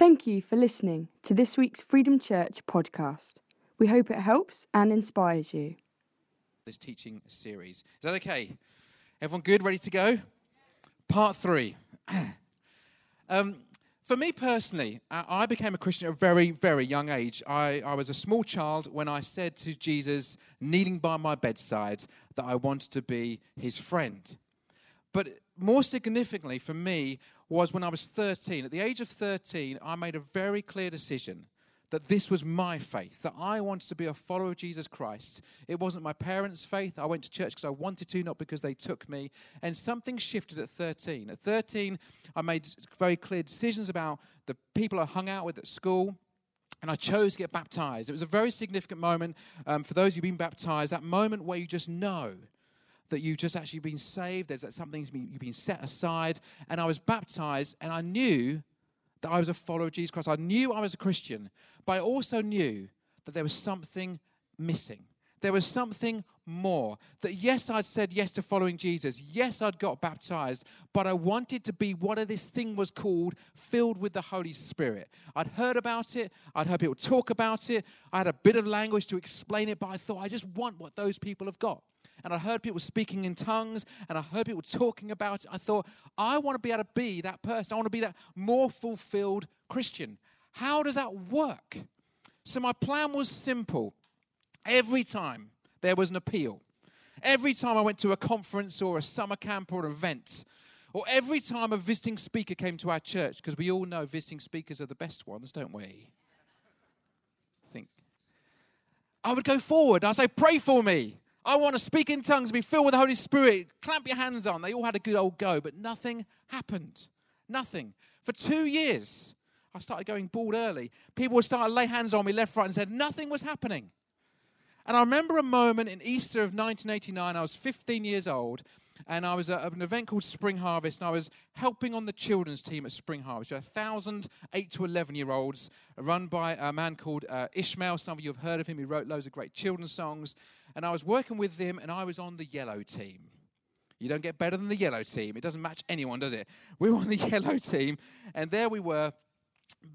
Thank you for listening to this week's Freedom Church podcast. We hope it helps and inspires you. This teaching series. Is that okay? Everyone good? Ready to go? Part three. um, for me personally, I became a Christian at a very, very young age. I, I, was a small child when I said to Jesus, kneeling by my bedside, that I wanted to be his friend. But more significantly for me was when I was 13. At the age of 13, I made a very clear decision that this was my faith, that I wanted to be a follower of Jesus Christ. It wasn't my parents' faith. I went to church because I wanted to, not because they took me. And something shifted at 13. At 13, I made very clear decisions about the people I hung out with at school. And I chose to get baptized. It was a very significant moment um, for those who've been baptized, that moment where you just know that you've just actually been saved. There's something you've been set aside. And I was baptized, and I knew that I was a follower of Jesus Christ. I knew I was a Christian, but I also knew that there was something missing. There was something more. That yes, I'd said yes to following Jesus. Yes, I'd got baptized, but I wanted to be what this thing was called filled with the Holy Spirit. I'd heard about it, I'd heard people talk about it, I had a bit of language to explain it, but I thought I just want what those people have got and I heard people speaking in tongues and I heard people talking about it. I thought, I want to be able to be that person. I want to be that more fulfilled Christian. How does that work? So my plan was simple. Every time there was an appeal, every time I went to a conference or a summer camp or an event, or every time a visiting speaker came to our church, because we all know visiting speakers are the best ones, don't we? I think. I would go forward. I'd say, Pray for me. I want to speak in tongues, be filled with the Holy Spirit. Clamp your hands on. They all had a good old go, but nothing happened. Nothing. For two years, I started going bald early. People would start to lay hands on me left, right, and said nothing was happening. And I remember a moment in Easter of 1989. I was 15 years old, and I was at an event called Spring Harvest, and I was helping on the children's team at Spring Harvest. A thousand eight to 11 year olds, run by a man called uh, Ishmael. Some of you have heard of him. He wrote loads of great children's songs and I was working with him, and I was on the yellow team. You don't get better than the yellow team. It doesn't match anyone, does it? We were on the yellow team, and there we were,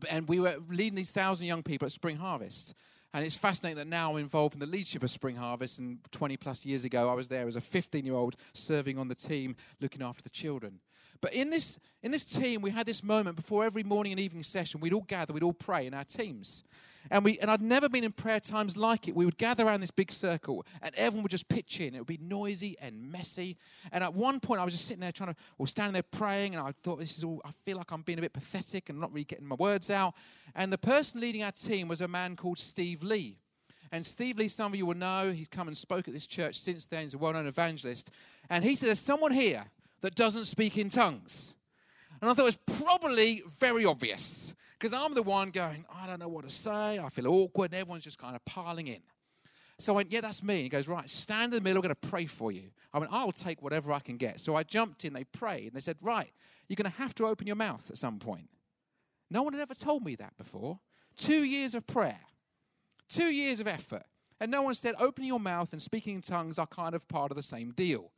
and we were leading these thousand young people at Spring Harvest. And it's fascinating that now I'm involved in the leadership of Spring Harvest. And 20 plus years ago, I was there as a 15 year old serving on the team, looking after the children. But in this, in this team, we had this moment before every morning and evening session. We'd all gather, we'd all pray in our teams. And, we, and I'd never been in prayer times like it. We would gather around this big circle and everyone would just pitch in. It would be noisy and messy. And at one point, I was just sitting there trying to, or standing there praying, and I thought, this is all, I feel like I'm being a bit pathetic and not really getting my words out. And the person leading our team was a man called Steve Lee. And Steve Lee, some of you will know, he's come and spoke at this church since then. He's a well known evangelist. And he said, There's someone here that doesn't speak in tongues. And I thought it was probably very obvious because I'm the one going, I don't know what to say. I feel awkward, and everyone's just kind of piling in. So I went, Yeah, that's me. he goes, Right, stand in the middle. I'm going to pray for you. I went, I'll take whatever I can get. So I jumped in, they prayed, and they said, Right, you're going to have to open your mouth at some point. No one had ever told me that before. Two years of prayer, two years of effort. And no one said, Opening your mouth and speaking in tongues are kind of part of the same deal.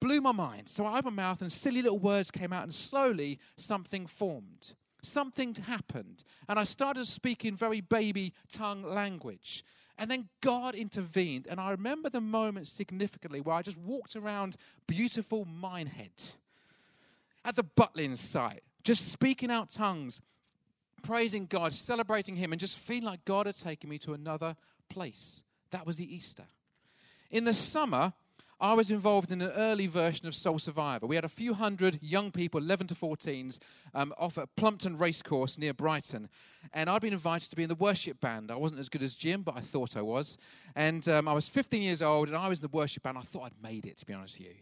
Blew my mind. So I opened my mouth, and silly little words came out, and slowly something formed something happened. And I started speaking very baby tongue language. And then God intervened. And I remember the moment significantly where I just walked around beautiful Minehead at the Butlins site, just speaking out tongues, praising God, celebrating Him, and just feeling like God had taken me to another place. That was the Easter. In the summer, I was involved in an early version of Soul Survivor. We had a few hundred young people, 11 to 14s, um, off at Plumpton Racecourse near Brighton. And I'd been invited to be in the worship band. I wasn't as good as Jim, but I thought I was. And um, I was 15 years old, and I was in the worship band. I thought I'd made it, to be honest with you.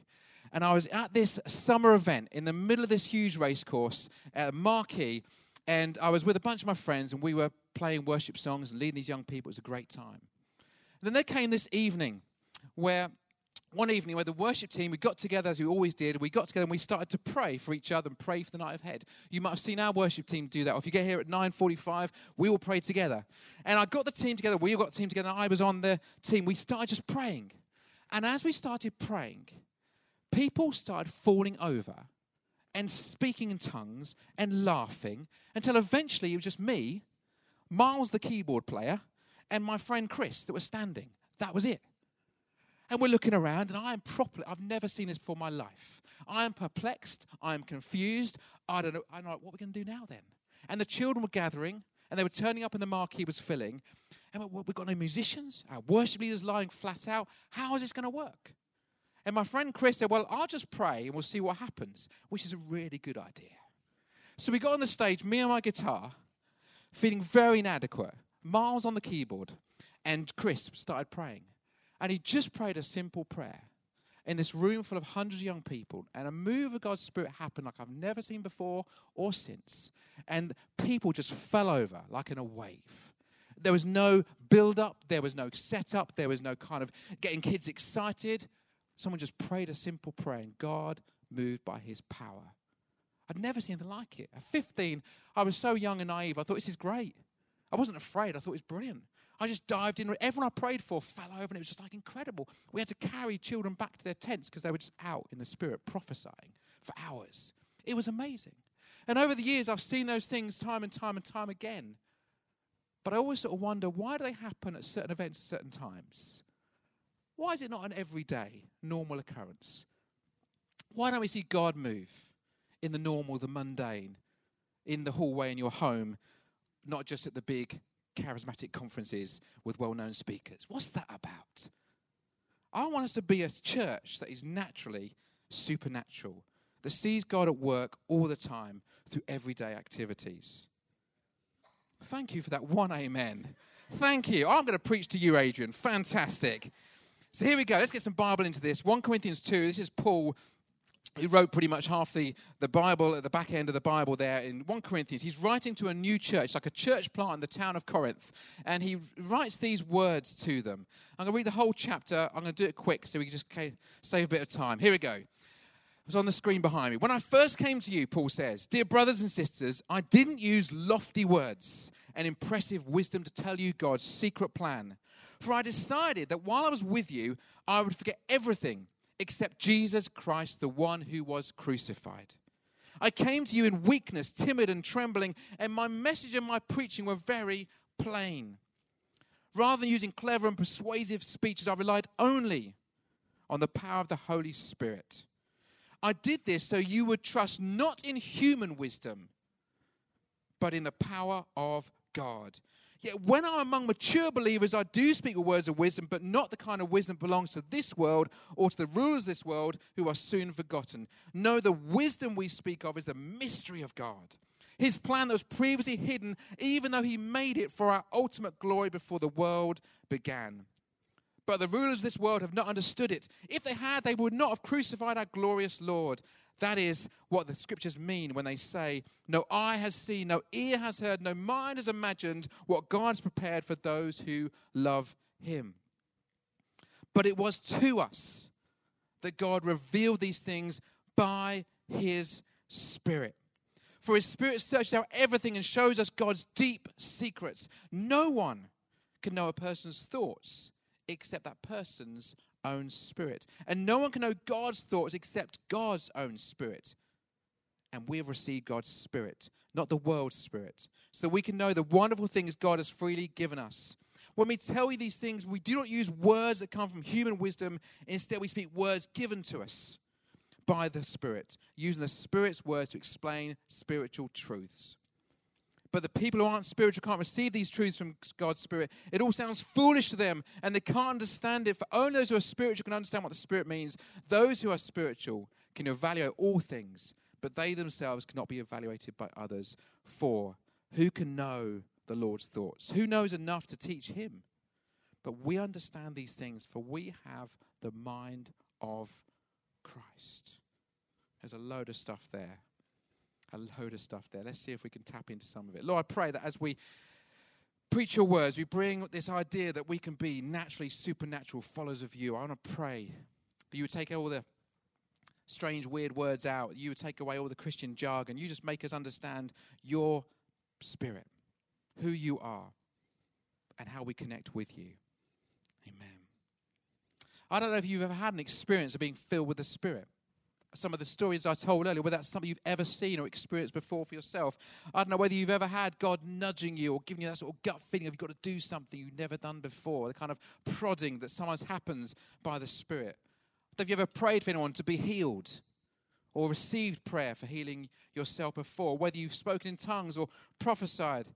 And I was at this summer event in the middle of this huge racecourse at Marquee. And I was with a bunch of my friends, and we were playing worship songs and leading these young people. It was a great time. And then there came this evening where one evening where the worship team, we got together as we always did. We got together and we started to pray for each other and pray for the night ahead. You might have seen our worship team do that. Or if you get here at 9.45, we all pray together. And I got the team together. We all got the team together. I was on the team. We started just praying. And as we started praying, people started falling over and speaking in tongues and laughing until eventually it was just me, Miles, the keyboard player, and my friend Chris that was standing. That was it. And we're looking around, and I am properly, I've never seen this before in my life. I am perplexed. I am confused. I don't know. I'm like, what are we going to do now then? And the children were gathering, and they were turning up, and the marquee was filling. And we, we've got no musicians. Our worship leaders lying flat out. How is this going to work? And my friend Chris said, Well, I'll just pray and we'll see what happens, which is a really good idea. So we got on the stage, me and my guitar, feeling very inadequate, Miles on the keyboard, and Chris started praying. And he just prayed a simple prayer in this room full of hundreds of young people, and a move of God's Spirit happened like I've never seen before or since. And people just fell over like in a wave. There was no build up, there was no setup, there was no kind of getting kids excited. Someone just prayed a simple prayer, and God moved by his power. I'd never seen anything like it. At 15, I was so young and naive, I thought this is great. I wasn't afraid, I thought it was brilliant. I just dived in. Everyone I prayed for fell over, and it was just like incredible. We had to carry children back to their tents because they were just out in the spirit prophesying for hours. It was amazing. And over the years, I've seen those things time and time and time again. But I always sort of wonder why do they happen at certain events at certain times? Why is it not an everyday, normal occurrence? Why don't we see God move in the normal, the mundane, in the hallway in your home, not just at the big charismatic conferences with well known speakers? What's that about? I want us to be a church that is naturally supernatural, that sees God at work all the time through everyday activities. Thank you for that one amen. Thank you. I'm going to preach to you, Adrian. Fantastic. So here we go. Let's get some Bible into this. 1 Corinthians 2. This is Paul. He wrote pretty much half the, the Bible at the back end of the Bible there in 1 Corinthians. He's writing to a new church, like a church plant in the town of Corinth. And he writes these words to them. I'm going to read the whole chapter. I'm going to do it quick so we can just save a bit of time. Here we go. It's on the screen behind me. When I first came to you, Paul says, Dear brothers and sisters, I didn't use lofty words and impressive wisdom to tell you God's secret plan. For I decided that while I was with you, I would forget everything except Jesus Christ, the one who was crucified. I came to you in weakness, timid and trembling, and my message and my preaching were very plain. Rather than using clever and persuasive speeches, I relied only on the power of the Holy Spirit. I did this so you would trust not in human wisdom, but in the power of God. Yet when I'm among mature believers, I do speak with words of wisdom, but not the kind of wisdom that belongs to this world or to the rulers of this world who are soon forgotten. No, the wisdom we speak of is the mystery of God. His plan that was previously hidden, even though he made it for our ultimate glory before the world began. But the rulers of this world have not understood it. If they had, they would not have crucified our glorious Lord. That is what the scriptures mean when they say, No eye has seen, no ear has heard, no mind has imagined what God has prepared for those who love him. But it was to us that God revealed these things by his Spirit. For his Spirit searches out everything and shows us God's deep secrets. No one can know a person's thoughts except that person's own spirit. And no one can know God's thoughts except God's own spirit. And we have received God's spirit, not the world's spirit, so we can know the wonderful things God has freely given us. When we tell you these things, we do not use words that come from human wisdom. Instead, we speak words given to us by the Spirit, using the Spirit's words to explain spiritual truths. But the people who aren't spiritual can't receive these truths from God's Spirit. It all sounds foolish to them and they can't understand it. For only those who are spiritual can understand what the Spirit means. Those who are spiritual can evaluate all things, but they themselves cannot be evaluated by others. For who can know the Lord's thoughts? Who knows enough to teach him? But we understand these things, for we have the mind of Christ. There's a load of stuff there a load of stuff there. Let's see if we can tap into some of it. Lord, I pray that as we preach your words, we bring this idea that we can be naturally supernatural followers of you. I want to pray that you would take all the strange, weird words out. You would take away all the Christian jargon. You just make us understand your spirit, who you are, and how we connect with you. Amen. I don't know if you've ever had an experience of being filled with the Spirit some of the stories I told earlier, whether that's something you've ever seen or experienced before for yourself. I don't know whether you've ever had God nudging you or giving you that sort of gut feeling of you've got to do something you've never done before, the kind of prodding that sometimes happens by the Spirit. Have you ever prayed for anyone to be healed or received prayer for healing yourself before, whether you've spoken in tongues or prophesied?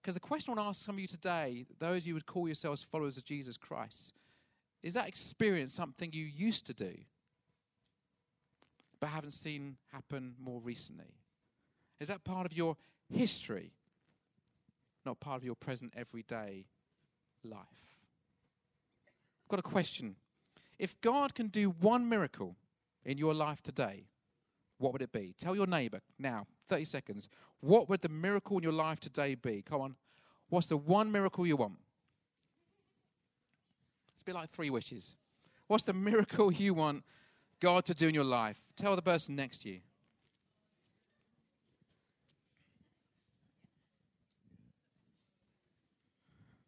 Because the question I want to ask some of you today, those you would call yourselves followers of Jesus Christ, is that experience something you used to do but haven't seen happen more recently? Is that part of your history, not part of your present everyday life? I've got a question. If God can do one miracle in your life today, what would it be? Tell your neighbor now, 30 seconds. What would the miracle in your life today be? Come on. What's the one miracle you want? It's a bit like three wishes. What's the miracle you want God to do in your life? Tell the person next to you.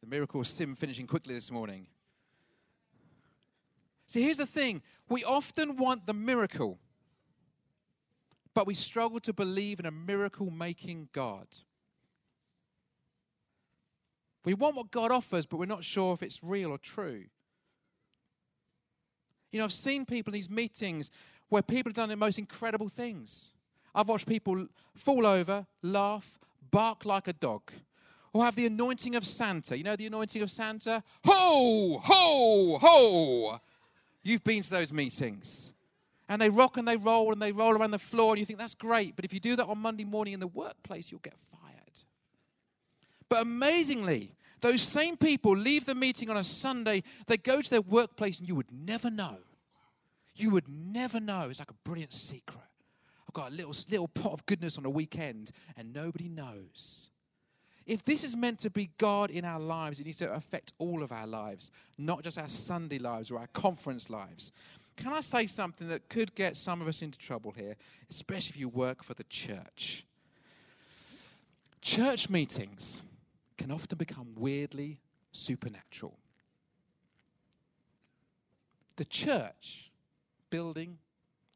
The miracle of Sim finishing quickly this morning. See, here's the thing we often want the miracle, but we struggle to believe in a miracle making God. We want what God offers, but we're not sure if it's real or true. You know, I've seen people in these meetings where people have done the most incredible things. I've watched people fall over, laugh, bark like a dog, or have the anointing of Santa. You know the anointing of Santa? Ho, ho, ho! You've been to those meetings. And they rock and they roll and they roll around the floor, and you think that's great. But if you do that on Monday morning in the workplace, you'll get fired. But amazingly, those same people leave the meeting on a Sunday, they go to their workplace, and you would never know. You would never know. It's like a brilliant secret. I've got a little, little pot of goodness on a weekend, and nobody knows. If this is meant to be God in our lives, it needs to affect all of our lives, not just our Sunday lives or our conference lives. Can I say something that could get some of us into trouble here, especially if you work for the church? Church meetings can often become weirdly supernatural. The church, building,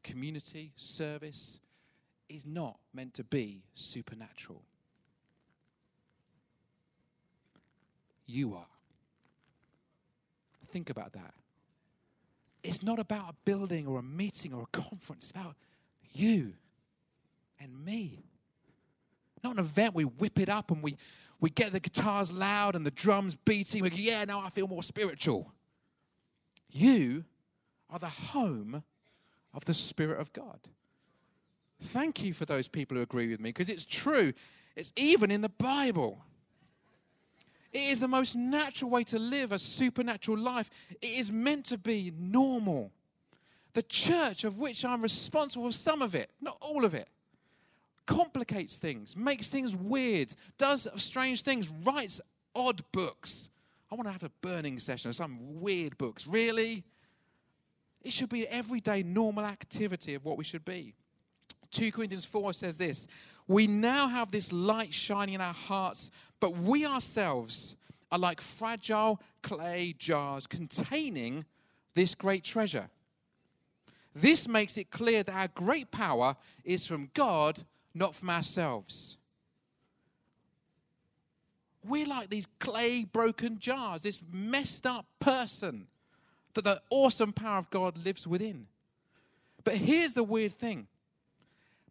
community, service, is not meant to be supernatural. You are. Think about that. It's not about a building or a meeting or a conference, it's about you and me. Not an event we whip it up and we we get the guitars loud and the drums beating. We go, yeah, now I feel more spiritual. You are the home of the Spirit of God. Thank you for those people who agree with me because it's true. It's even in the Bible. It is the most natural way to live a supernatural life. It is meant to be normal. The church, of which I'm responsible for some of it, not all of it, complicates things, makes things weird, does strange things, writes odd books. I want to have a burning session of some weird books. Really? It should be everyday normal activity of what we should be. 2 Corinthians 4 says this We now have this light shining in our hearts, but we ourselves are like fragile clay jars containing this great treasure. This makes it clear that our great power is from God not from ourselves. We're like these clay broken jars, this messed up person that the awesome power of God lives within. But here's the weird thing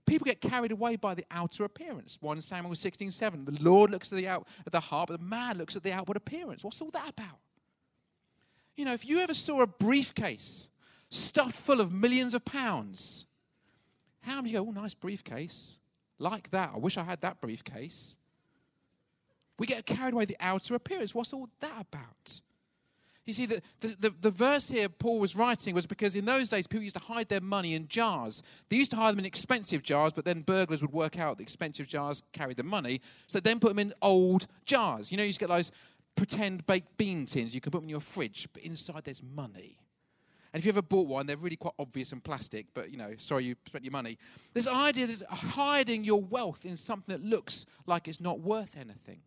people get carried away by the outer appearance. 1 Samuel 16 7. The Lord looks at the, out, at the heart, but the man looks at the outward appearance. What's all that about? You know, if you ever saw a briefcase stuffed full of millions of pounds, how you go, oh, nice briefcase? Like that. I wish I had that briefcase. We get carried away the outer appearance. What's all that about? You see, the, the, the, verse here Paul was writing was because in those days people used to hide their money in jars. They used to hide them in expensive jars, but then burglars would work out the expensive jars carried the money, so they then put them in old jars. You know, you used to get those pretend baked bean tins you can put them in your fridge, but inside there's money. And if you ever bought one, they're really quite obvious and plastic, but you know, sorry you spent your money. This idea is hiding your wealth in something that looks like it's not worth anything.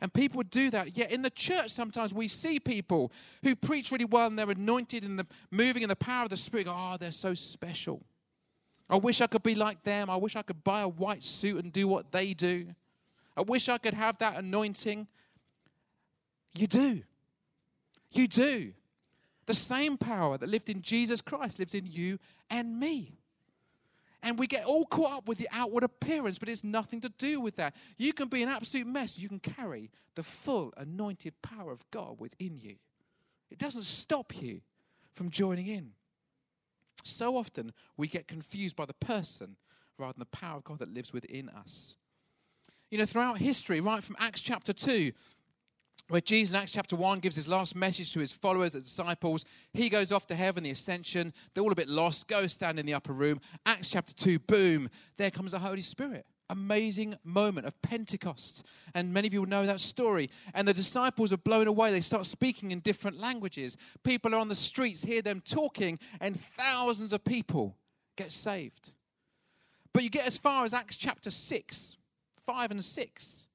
And people would do that. Yet in the church, sometimes we see people who preach really well and they're anointed and the moving in the power of the Spirit. Oh, they're so special. I wish I could be like them. I wish I could buy a white suit and do what they do. I wish I could have that anointing. You do. You do. The same power that lived in Jesus Christ lives in you and me. And we get all caught up with the outward appearance, but it's nothing to do with that. You can be an absolute mess. You can carry the full anointed power of God within you. It doesn't stop you from joining in. So often we get confused by the person rather than the power of God that lives within us. You know, throughout history, right from Acts chapter 2, where Jesus in Acts chapter 1 gives his last message to his followers, the disciples. He goes off to heaven, the ascension. They're all a bit lost. Go stand in the upper room. Acts chapter 2, boom, there comes the Holy Spirit. Amazing moment of Pentecost. And many of you will know that story. And the disciples are blown away. They start speaking in different languages. People are on the streets, hear them talking, and thousands of people get saved. But you get as far as Acts chapter 6, 5 and 6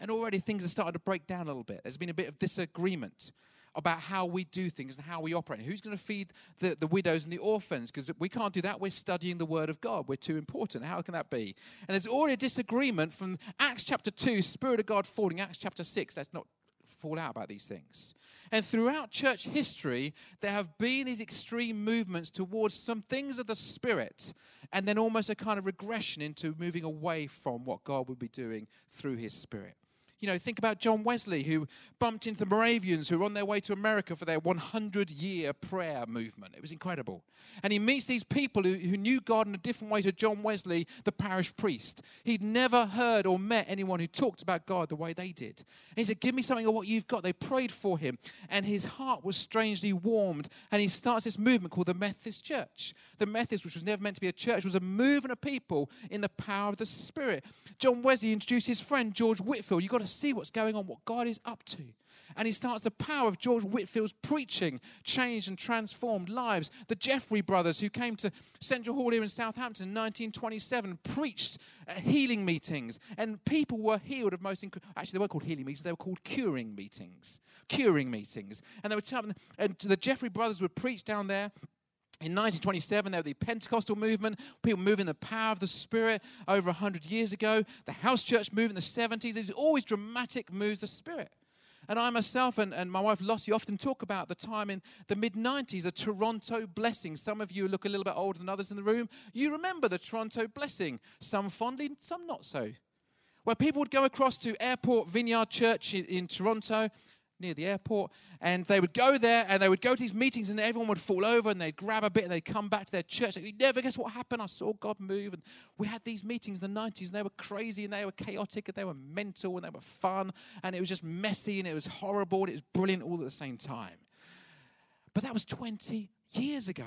and already things have started to break down a little bit. There's been a bit of disagreement about how we do things and how we operate. Who's going to feed the, the widows and the orphans? Because we can't do that. We're studying the Word of God. We're too important. How can that be? And there's already a disagreement from Acts chapter 2, Spirit of God falling, Acts chapter 6. Let's not fall out about these things. And throughout church history, there have been these extreme movements towards some things of the Spirit, and then almost a kind of regression into moving away from what God would be doing through His Spirit. You know, think about John Wesley, who bumped into the Moravians who were on their way to America for their 100 year prayer movement. It was incredible. And he meets these people who, who knew God in a different way to John Wesley, the parish priest. He'd never heard or met anyone who talked about God the way they did. And he said, Give me something of what you've got. They prayed for him, and his heart was strangely warmed. And he starts this movement called the Methodist Church. The Methodist, which was never meant to be a church, was a movement of people in the power of the Spirit. John Wesley introduced his friend George Whitefield. You've got to see what's going on, what God is up to. And he starts the power of George Whitefield's preaching, changed and transformed lives. The Jeffrey brothers, who came to Central Hall here in Southampton in 1927, preached healing meetings, and people were healed of most. Inc- Actually, they weren't called healing meetings; they were called curing meetings. Curing meetings, and they were telling, and the Jeffrey brothers would preach down there in 1927, there was the Pentecostal movement, people moving the power of the Spirit over 100 years ago. The house church movement in the 70s. There's always dramatic moves of Spirit. And I myself and, and my wife Lottie often talk about the time in the mid 90s, the Toronto blessing. Some of you look a little bit older than others in the room. You remember the Toronto blessing, some fondly, some not so. Where people would go across to Airport Vineyard Church in, in Toronto near the airport. And they would go there and they would go to these meetings and everyone would fall over and they'd grab a bit and they'd come back to their church. You never guess what happened. I saw God move. And we had these meetings in the 90s and they were crazy and they were chaotic and they were mental and they were fun and it was just messy and it was horrible and it was brilliant all at the same time. But that was 20 years ago.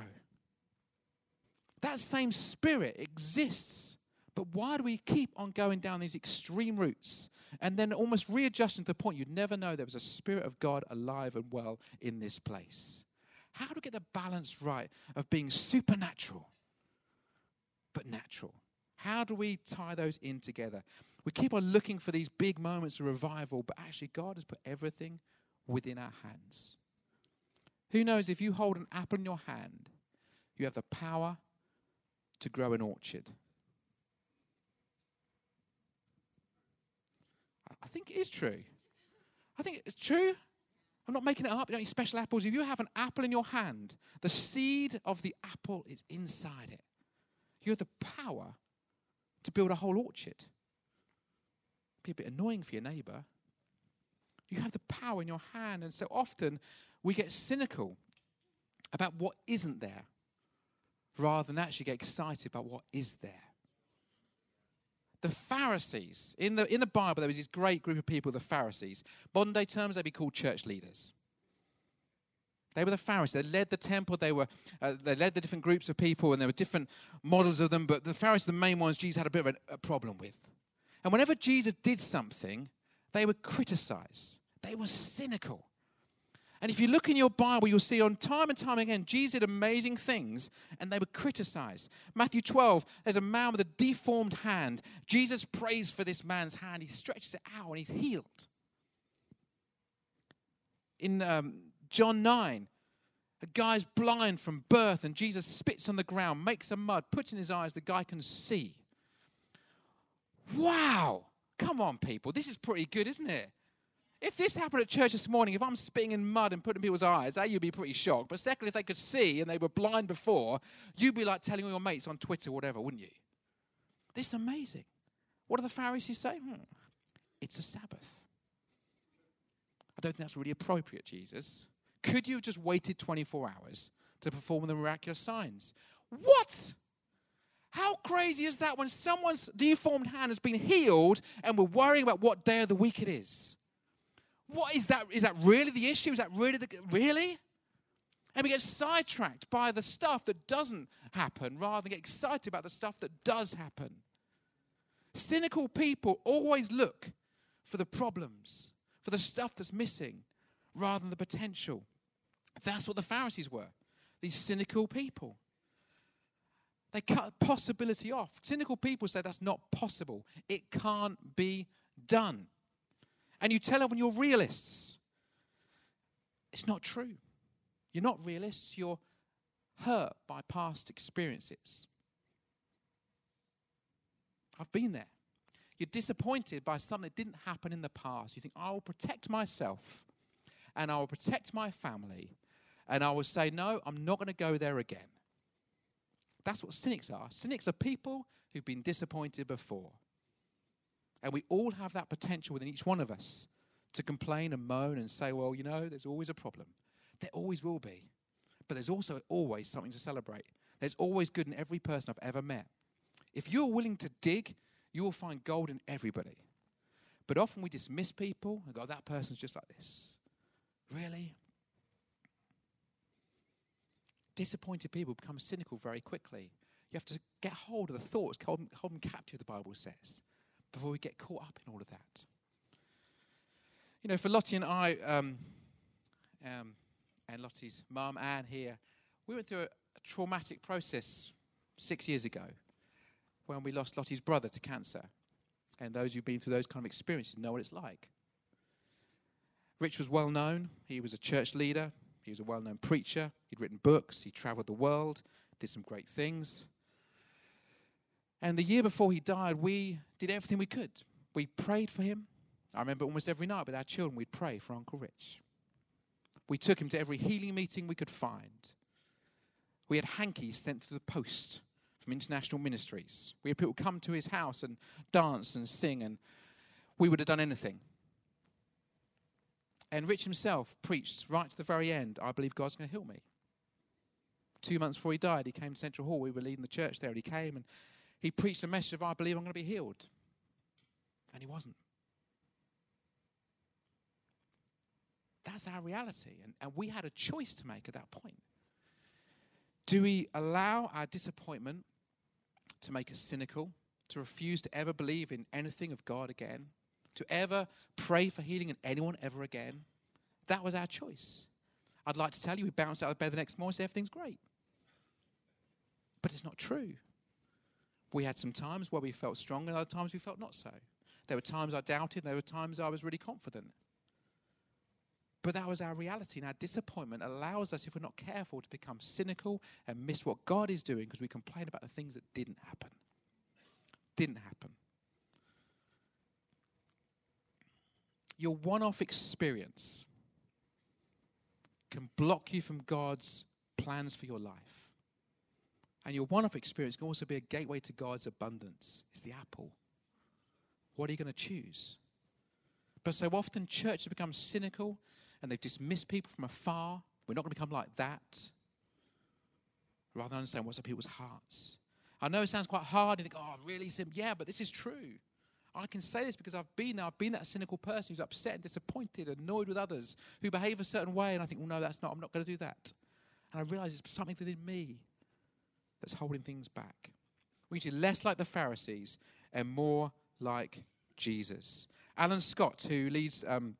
That same spirit exists. But why do we keep on going down these extreme routes and then almost readjusting to the point you'd never know there was a Spirit of God alive and well in this place. How do we get the balance right of being supernatural but natural? How do we tie those in together? We keep on looking for these big moments of revival, but actually, God has put everything within our hands. Who knows if you hold an apple in your hand, you have the power to grow an orchard. I think it is true. I think it's true. I'm not making it up. You don't need special apples. If you have an apple in your hand, the seed of the apple is inside it. You have the power to build a whole orchard. Be a bit annoying for your neighbor. You have the power in your hand. And so often we get cynical about what isn't there rather than actually get excited about what is there the Pharisees. In the, in the Bible, there was this great group of people, the Pharisees. Modern day terms, they'd be called church leaders. They were the Pharisees. They led the temple. They were uh, they led the different groups of people, and there were different models of them. But the Pharisees, the main ones, Jesus had a bit of a, problem with. And whenever Jesus did something, they would criticize. They were cynical. And if you look in your Bible, you'll see on time and time again, Jesus did amazing things and they were criticized. Matthew 12, there's a man with a deformed hand. Jesus prays for this man's hand. He stretches it out and he's healed. in um, John 9, a guy's blind from birth, and Jesus spits on the ground, makes some mud, puts in his eyes, the guy can see. Wow! Come on, people. This is pretty good, isn't it? If this happened at church this morning, if I'm spitting in mud and putting people's eyes, A, you'd be pretty shocked. But secondly, if they could see and they were blind before, you'd be like telling all your mates on Twitter or whatever, wouldn't you? This is amazing. What do the Pharisees say? Hmm, it's a Sabbath. I don't think that's really appropriate, Jesus. Could you have just waited 24 hours to perform the miraculous signs? What? How crazy is that when someone's deformed hand has been healed and we're worrying about what day of the week it is? What is that? Is that really the issue? Is that really the really? And we get sidetracked by the stuff that doesn't happen rather than get excited about the stuff that does happen. Cynical people always look for the problems, for the stuff that's missing, rather than the potential. That's what the Pharisees were these cynical people. They cut possibility off. Cynical people say that's not possible, it can't be done. And you tell everyone you're realists. It's not true. You're not realists, you're hurt by past experiences. I've been there. You're disappointed by something that didn't happen in the past. You think, I will protect myself and I will protect my family and I will say, no, I'm not going to go there again. That's what cynics are. Cynics are people who've been disappointed before. And we all have that potential within each one of us to complain and moan and say, well, you know, there's always a problem. There always will be. But there's also always something to celebrate. There's always good in every person I've ever met. If you're willing to dig, you will find gold in everybody. But often we dismiss people and go, that person's just like this. Really? Disappointed people become cynical very quickly. You have to get hold of the thoughts, hold them, captive, the Bible says, before we get caught up in all of that. You know, for Lottie and I, um, um, and Lottie's mum, Anne, here, we went through a, a traumatic process six years ago when we lost Lottie's brother to cancer. And those who've been through those kind of experiences know what it's like. Rich was well known. He was a church leader. He was a well known preacher. He'd written books. He traveled the world, did some great things. And the year before he died, we did everything we could. We prayed for him. I remember almost every night with our children, we'd pray for Uncle Rich. We took him to every healing meeting we could find. We had hankies sent to the post from international ministries. We had people come to his house and dance and sing, and we would have done anything. And Rich himself preached right to the very end I believe God's going to heal me. Two months before he died, he came to Central Hall. We were leading the church there, and he came and he preached a message of I believe I'm going to be healed. And he wasn't. That's our reality. And, and we had a choice to make at that point. Do we allow our disappointment to make us cynical, to refuse to ever believe in anything of God again, to ever pray for healing in anyone ever again. That was our choice. I'd like to tell you, we bounced out of bed the next morning and said everything's great. But it's not true. We had some times where we felt strong, and other times we felt not so. There were times I doubted, there were times I was really confident. But that was our reality, and our disappointment allows us, if we're not careful, to become cynical and miss what God is doing because we complain about the things that didn't happen. Didn't happen. Your one off experience can block you from God's plans for your life. And your one off experience can also be a gateway to God's abundance. It's the apple. What are you going to choose? But so often, churches become cynical and they've dismissed people from afar. We're not going to become like that. Rather than understand what's in people's hearts. I know it sounds quite hard. You think, oh, really? Yeah, but this is true. I can say this because I've been there. I've been that cynical person who's upset and disappointed, annoyed with others, who behave a certain way, and I think, well, no, that's not. I'm not going to do that. And I realize it's something within me that's holding things back. We need to be less like the Pharisees and more like Jesus. Alan Scott, who leads um,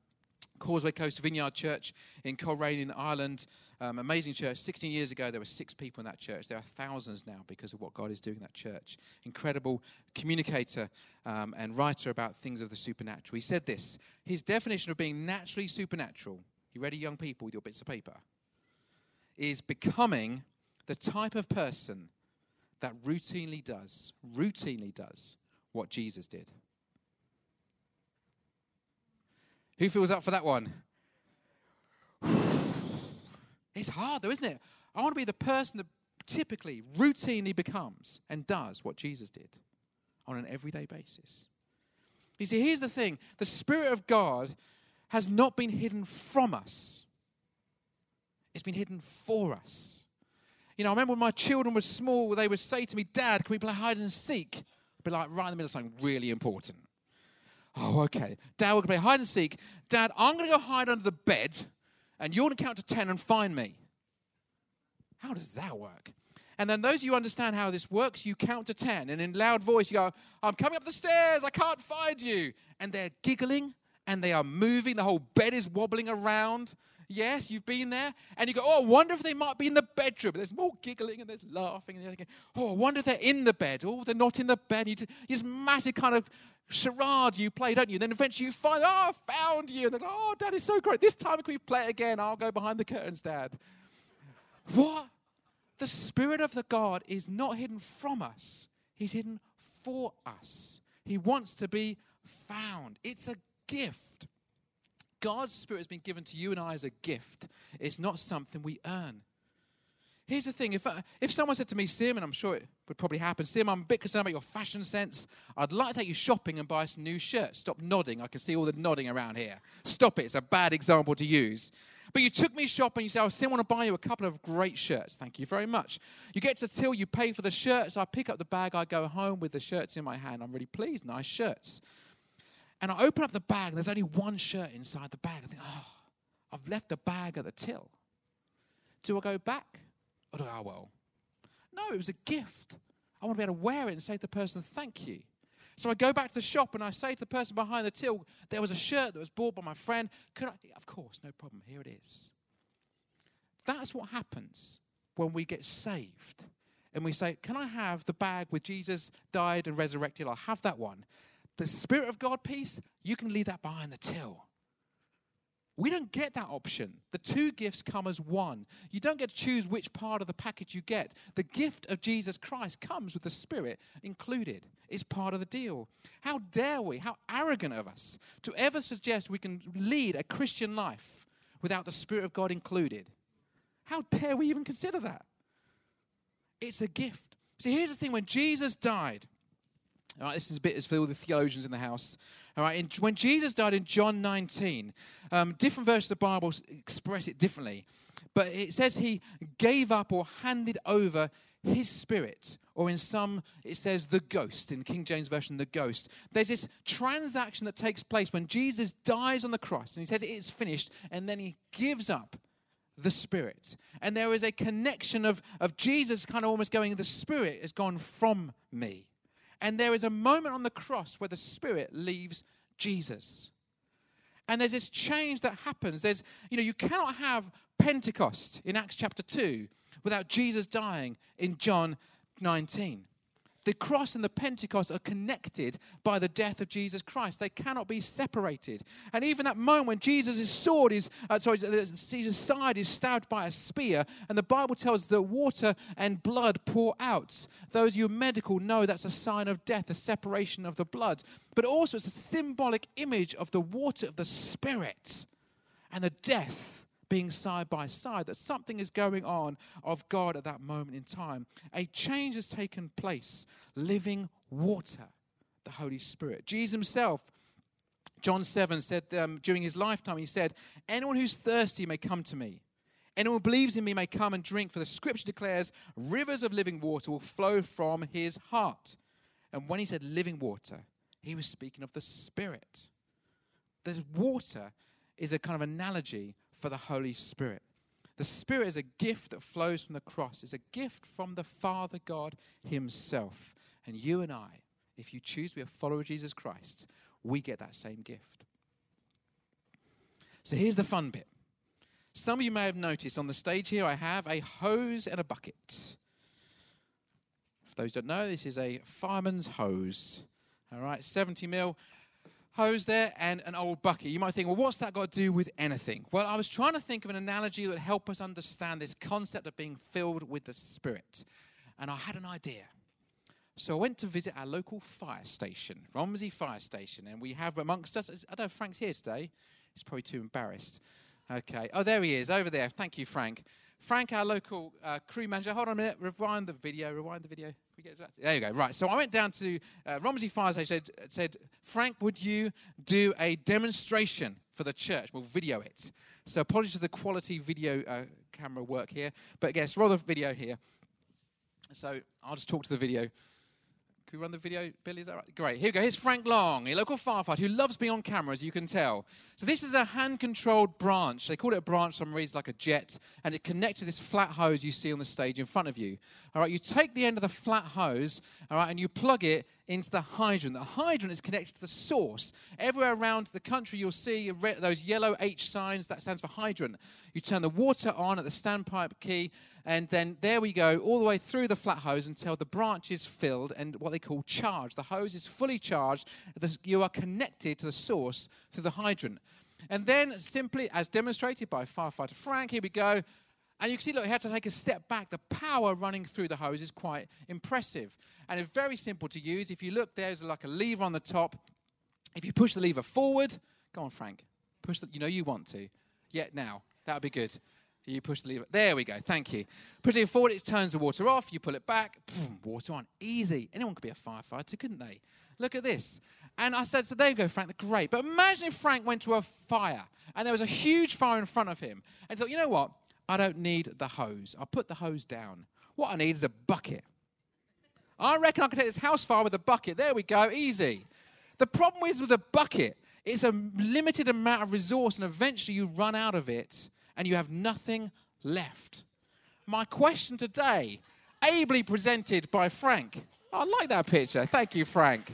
Causeway Coast Vineyard Church in Coleraine in Ireland. Um, amazing church. 16 years ago, there were six people in that church. There are thousands now because of what God is doing in that church. Incredible communicator um, and writer about things of the supernatural. He said this His definition of being naturally supernatural you ready, young people, with your bits of paper? Is becoming the type of person that routinely does, routinely does what Jesus did. Who feels up for that one? It's hard though, isn't it? I want to be the person that typically, routinely becomes and does what Jesus did on an everyday basis. You see, here's the thing the Spirit of God has not been hidden from us, it's been hidden for us. You know, I remember when my children were small, they would say to me, Dad, can we play hide and seek? I'd be like, right in the middle of something really important. Oh, okay. Dad, we're going to play hide and seek. Dad, I'm going to go hide under the bed, and you're going to count to 10 and find me. How does that work? And then those of you understand how this works, you count to 10. And in loud voice, you go, I'm coming up the stairs. I can't find you. And they're giggling and they are moving. The whole bed is wobbling around. Yes, you've been there. And you go, oh, I wonder if they might be in the bedroom. There's more giggling and there's laughing. And you're thinking, oh, I wonder if they're in the bed. Oh, they're not in the bed. You this massive kind of charade you play, don't you? Then eventually you find, oh, I found you. And then, oh, Dad is so great. This time can we play it again? I'll go behind the curtains, Dad. What? The Spirit of the God is not hidden from us, He's hidden for us. He wants to be found. It's a gift. God's Spirit has been given to you and I as a gift. It's not something we earn. Here's the thing if, I, if someone said to me, Sim, and I'm sure it would probably happen, Sim, I'm a bit concerned about your fashion sense. I'd like to take you shopping and buy some new shirts. Stop nodding. I can see all the nodding around here. Stop it. It's a bad example to use. But you took me shopping. You said, oh, I still want to buy you a couple of great shirts. Thank you very much. You get to till, you pay for the shirts. I pick up the bag. I go home with the shirts in my hand. I'm really pleased. Nice shirts. And I open up the bag, and there's only one shirt inside the bag. I think, oh, I've left the bag at the till. Do I go back? Or do I, oh, well? No, it was a gift. I want to be able to wear it and say to the person, thank you. So I go back to the shop and I say to the person behind the till, there was a shirt that was bought by my friend. Could I? Of course, no problem. Here it is. That's what happens when we get saved. And we say, Can I have the bag with Jesus died and resurrected? I'll have that one. The Spirit of God piece, you can leave that behind the till. We don't get that option. The two gifts come as one. You don't get to choose which part of the package you get. The gift of Jesus Christ comes with the Spirit included. It's part of the deal. How dare we, how arrogant of us, to ever suggest we can lead a Christian life without the Spirit of God included? How dare we even consider that? It's a gift. See, here's the thing when Jesus died, all right, this is a bit for all the theologians in the house. All right, in, when Jesus died in John 19, um, different versions of the Bible express it differently. But it says he gave up or handed over his spirit, or in some it says the ghost, in King James Version, the ghost. There's this transaction that takes place when Jesus dies on the cross and he says it is finished, and then he gives up the spirit. And there is a connection of, of Jesus kind of almost going, the spirit has gone from me. And there is a moment on the cross where the Spirit leaves Jesus. And there's this change that happens. There's, you know, you cannot have Pentecost in Acts chapter 2 without Jesus dying in John 19. The cross and the Pentecost are connected by the death of Jesus Christ. They cannot be separated. And even that moment when Jesus' sword is, uh, sorry, Jesus' side is stabbed by a spear, and the Bible tells that water and blood pour out. Those you medical know that's a sign of death, a separation of the blood. But also it's a symbolic image of the water of the Spirit and the death being side by side, that something is going on of God at that moment in time. A change has taken place. Living water, the Holy Spirit. Jesus himself, John 7 said um, during his lifetime, he said, Anyone who's thirsty may come to me. Anyone who believes in me may come and drink, for the scripture declares rivers of living water will flow from his heart. And when he said living water, he was speaking of the Spirit. There's water is a kind of analogy for the Holy Spirit. The Spirit is a gift that flows from the cross, it's a gift from the Father God Himself. And you and I, if you choose to be a follower of Jesus Christ, we get that same gift. So here's the fun bit. Some of you may have noticed on the stage here, I have a hose and a bucket. For those who don't know, this is a fireman's hose. All right, 70 mil. Hose there and an old bucket. You might think, well, what's that got to do with anything? Well, I was trying to think of an analogy that would help us understand this concept of being filled with the Spirit. And I had an idea. So I went to visit our local fire station, Romsey Fire Station, and we have amongst us, I don't know Frank's here today. He's probably too embarrassed. Okay. Oh, there he is, over there. Thank you, Frank. Frank, our local uh, crew manager. Hold on a minute. Rewind the video. Rewind the video. There you go. Right. So I went down to uh, Romsey Fire Station. Said, said, Frank, would you do a demonstration for the church? We'll video it. So apologies for the quality video uh, camera work here, but yes, roll the video here. So I'll just talk to the video. Can we run the video, Billy? Is that right? Great. Here we go. Here's Frank Long, a local firefighter who loves being on camera, as you can tell. So this is a hand-controlled branch. They call it a branch some reason, like a jet, and it connects to this flat hose you see on the stage in front of you. All right, you take the end of the flat hose, all right, and you plug it into the hydrant. The hydrant is connected to the source. Everywhere around the country, you'll see those yellow H signs. That stands for hydrant. You turn the water on at the standpipe key, and then there we go, all the way through the flat hose until the branch is filled and what they call charged. The hose is fully charged. You are connected to the source through the hydrant. And then, simply as demonstrated by firefighter Frank, here we go. And you can see, look, he had to take a step back. The power running through the hose is quite impressive. And it's very simple to use. If you look, there's like a lever on the top. If you push the lever forward, go on, Frank. Push the, you know you want to. Yeah, now. That would be good. You push the lever. There we go. Thank you. Push it forward, it turns the water off. You pull it back, boom, water on. Easy. Anyone could be a firefighter, couldn't they? Look at this. And I said, so there you go, Frank, great. But imagine if Frank went to a fire and there was a huge fire in front of him and he thought, you know what? I don't need the hose. I'll put the hose down. What I need is a bucket. I reckon I could take this house fire with a bucket. There we go, easy. The problem is with a bucket, it's a limited amount of resource, and eventually you run out of it and you have nothing left. My question today, ably presented by Frank. I like that picture. Thank you, Frank.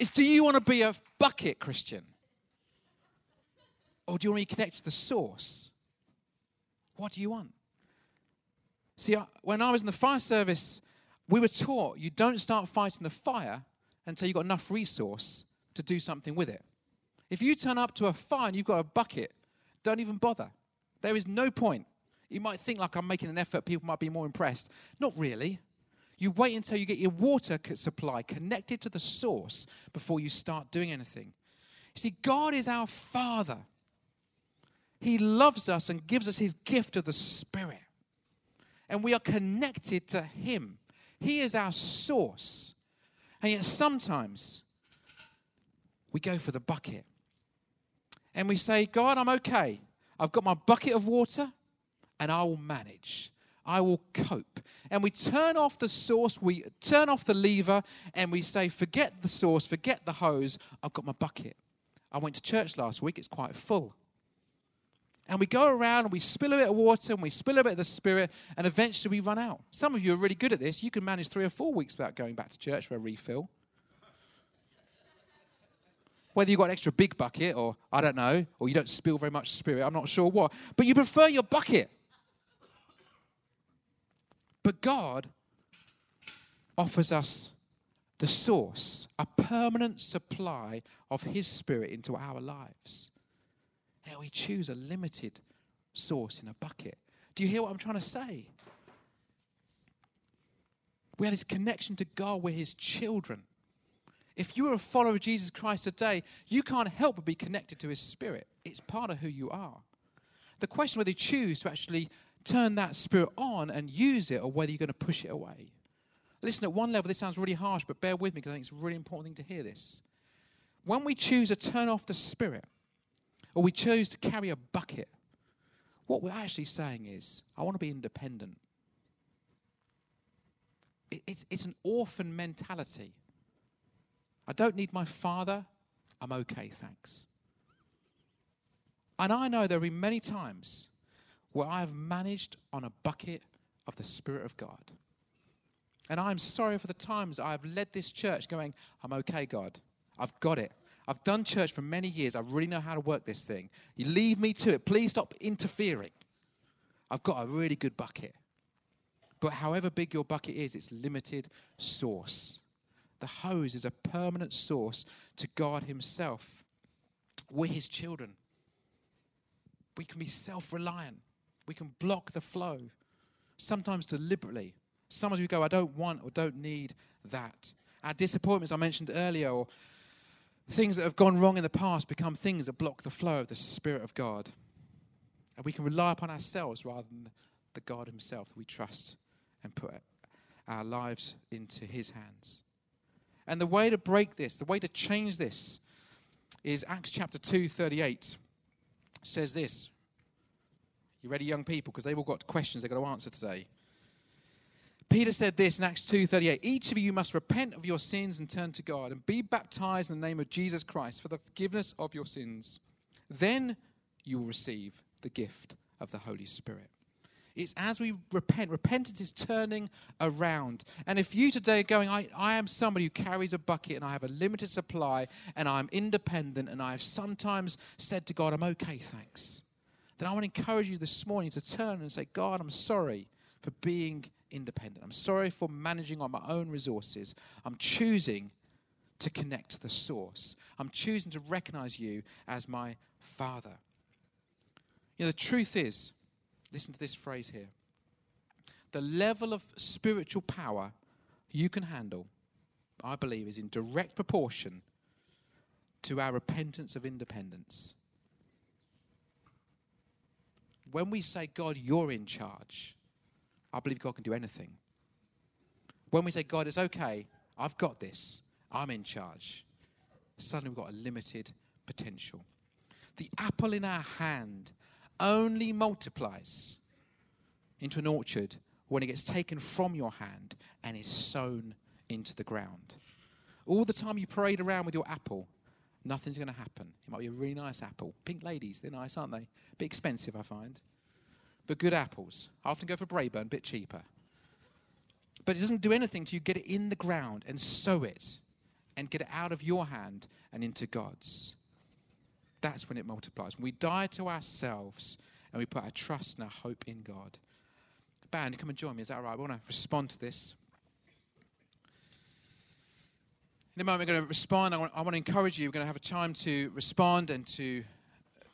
Is do you want to be a bucket Christian? Or do you want to be connected to the source? What do you want? See, when I was in the fire service, we were taught you don't start fighting the fire until you've got enough resource to do something with it. If you turn up to a fire and you've got a bucket, don't even bother. There is no point. You might think like I'm making an effort, people might be more impressed. Not really. You wait until you get your water supply connected to the source before you start doing anything. You see, God is our Father. He loves us and gives us His gift of the Spirit. And we are connected to Him. He is our source. And yet sometimes we go for the bucket and we say, God, I'm okay. I've got my bucket of water and I will manage. I will cope. And we turn off the source, we turn off the lever, and we say, forget the source, forget the hose. I've got my bucket. I went to church last week, it's quite full. And we go around and we spill a bit of water and we spill a bit of the Spirit, and eventually we run out. Some of you are really good at this. You can manage three or four weeks without going back to church for a refill. Whether you've got an extra big bucket, or I don't know, or you don't spill very much Spirit, I'm not sure what, but you prefer your bucket. But God offers us the source, a permanent supply of His Spirit into our lives. Now we choose a limited source in a bucket. Do you hear what I'm trying to say? We have this connection to God, we're His children. If you are a follower of Jesus Christ today, you can't help but be connected to His Spirit. It's part of who you are. The question whether you choose to actually turn that Spirit on and use it or whether you're going to push it away. Listen, at one level, this sounds really harsh, but bear with me because I think it's a really important thing to hear this. When we choose to turn off the Spirit, or we choose to carry a bucket, what we're actually saying is, I want to be independent. It's, it's an orphan mentality. I don't need my father. I'm okay, thanks. And I know there have been many times where I have managed on a bucket of the Spirit of God. And I'm sorry for the times I have led this church going, I'm okay, God. I've got it. I've done church for many years. I really know how to work this thing. You leave me to it. Please stop interfering. I've got a really good bucket. But however big your bucket is, it's limited source. The hose is a permanent source to God Himself. We're His children. We can be self reliant, we can block the flow, sometimes deliberately. Sometimes we go, I don't want or don't need that. Our disappointments I mentioned earlier, or things that have gone wrong in the past, become things that block the flow of the Spirit of God. And we can rely upon ourselves rather than the God Himself that we trust and put our lives into His hands. And the way to break this, the way to change this, is Acts chapter 2, 38 says this. You ready, young people? Because they've all got questions they've got to answer today. Peter said this in Acts 2:38, each of you must repent of your sins and turn to God and be baptized in the name of Jesus Christ for the forgiveness of your sins. Then you will receive the gift of the Holy Spirit. It's as we repent. Repentance is turning around. And if you today are going, I, I am somebody who carries a bucket and I have a limited supply and I'm independent and I have sometimes said to God, I'm okay, thanks. Then I want to encourage you this morning to turn and say, God, I'm sorry for being independent. I'm sorry for managing on my own resources. I'm choosing to connect to the source. I'm choosing to recognize you as my Father. You know, the truth is, listen to this phrase here the level of spiritual power you can handle, I believe, is in direct proportion to our repentance of independence. When we say, God, you're in charge, I believe God can do anything. When we say, God, it's okay, I've got this, I'm in charge, suddenly we've got a limited potential. The apple in our hand only multiplies into an orchard when it gets taken from your hand and is sown into the ground. All the time you parade around with your apple, nothing's going to happen. It might be a really nice apple. Pink ladies, they're nice, aren't they? A bit expensive, I find. But good apples. I often go for Braeburn, a bit cheaper. But it doesn't do anything till you get it in the ground and sow it and get it out of your hand and into God's. That's when it multiplies. When we die to ourselves and we put our trust and our hope in God. Band, come and join me. Is that all right? I want to respond to this. In a moment, we're going to respond. I want, I want to encourage you. We're going to have a time to respond and to,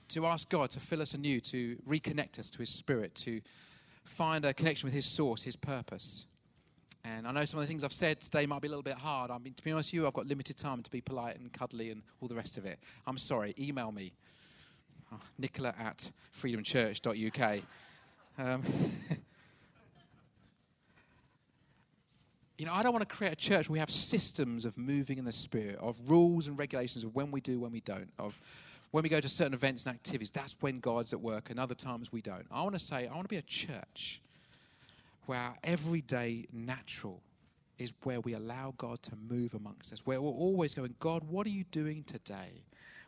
to ask God to fill us anew, to reconnect us to His Spirit, to find a connection with His source, His purpose. And I know some of the things I've said today might be a little bit hard. I mean, to be honest with you, I've got limited time to be polite and cuddly and all the rest of it. I'm sorry. Email me, oh, nicola at freedomchurch.uk. Um, you know, I don't want to create a church where we have systems of moving in the spirit, of rules and regulations of when we do, when we don't, of when we go to certain events and activities. That's when God's at work, and other times we don't. I want to say, I want to be a church where our everyday natural is where we allow God to move amongst us, where we're always going, God, what are you doing today?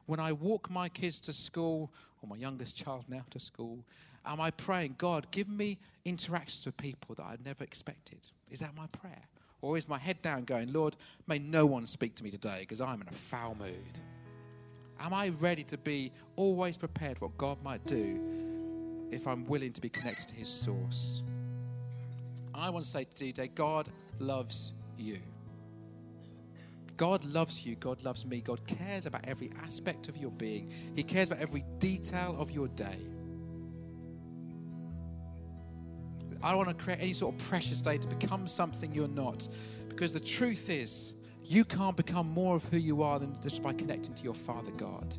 When I walk my kids to school, or my youngest child now to school, am I praying, God, give me interactions with people that I'd never expected? Is that my prayer? Or is my head down going, Lord, may no one speak to me today because I'm in a foul mood? Am I ready to be always prepared for what God might do if I'm willing to be connected to His source? I want to say today, God loves you. God loves you. God loves me. God cares about every aspect of your being. He cares about every detail of your day. I don't want to create any sort of pressure today to become something you're not. Because the truth is, you can't become more of who you are than just by connecting to your Father God.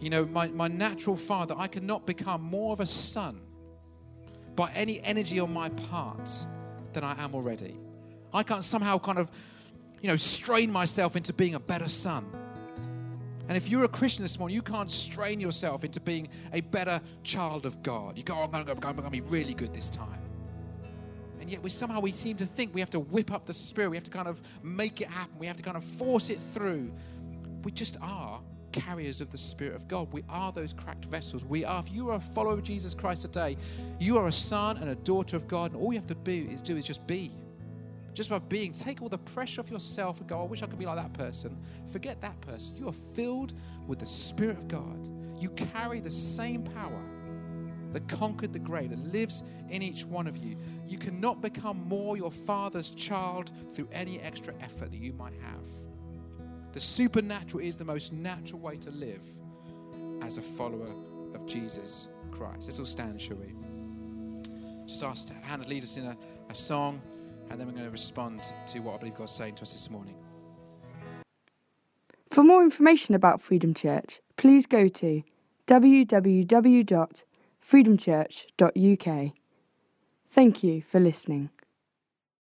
You know, my, my natural father, I cannot become more of a son by any energy on my part than I am already. I can't somehow kind of, you know, strain myself into being a better son. And if you're a Christian this morning, you can't strain yourself into being a better child of God. You go, oh, I'm going to, be really good this time. And yet we somehow we seem to think we have to whip up the spirit. We have to kind of make it happen. We have to kind of force it through. We just are carriers of the Spirit of God. We are those cracked vessels. We are, if you are a follower of Jesus Christ today, you are a son and a daughter of God, and all you have to be, is do is just be. Just by being, take all the pressure off yourself and go, I wish I could be like that person. Forget that person. You are filled with the Spirit of God. You carry the same power that conquered the grave, that lives in each one of you. You cannot become more your Father's child through any extra effort that you might have. The supernatural is the most natural way to live as a follower of Jesus Christ. Let's all stand, shall we? Just ask Hannah to lead us in a, a song, and then we're going to respond to what I believe God's saying to us this morning. For more information about Freedom Church, please go to www.freedomchurch.uk. Thank you for listening.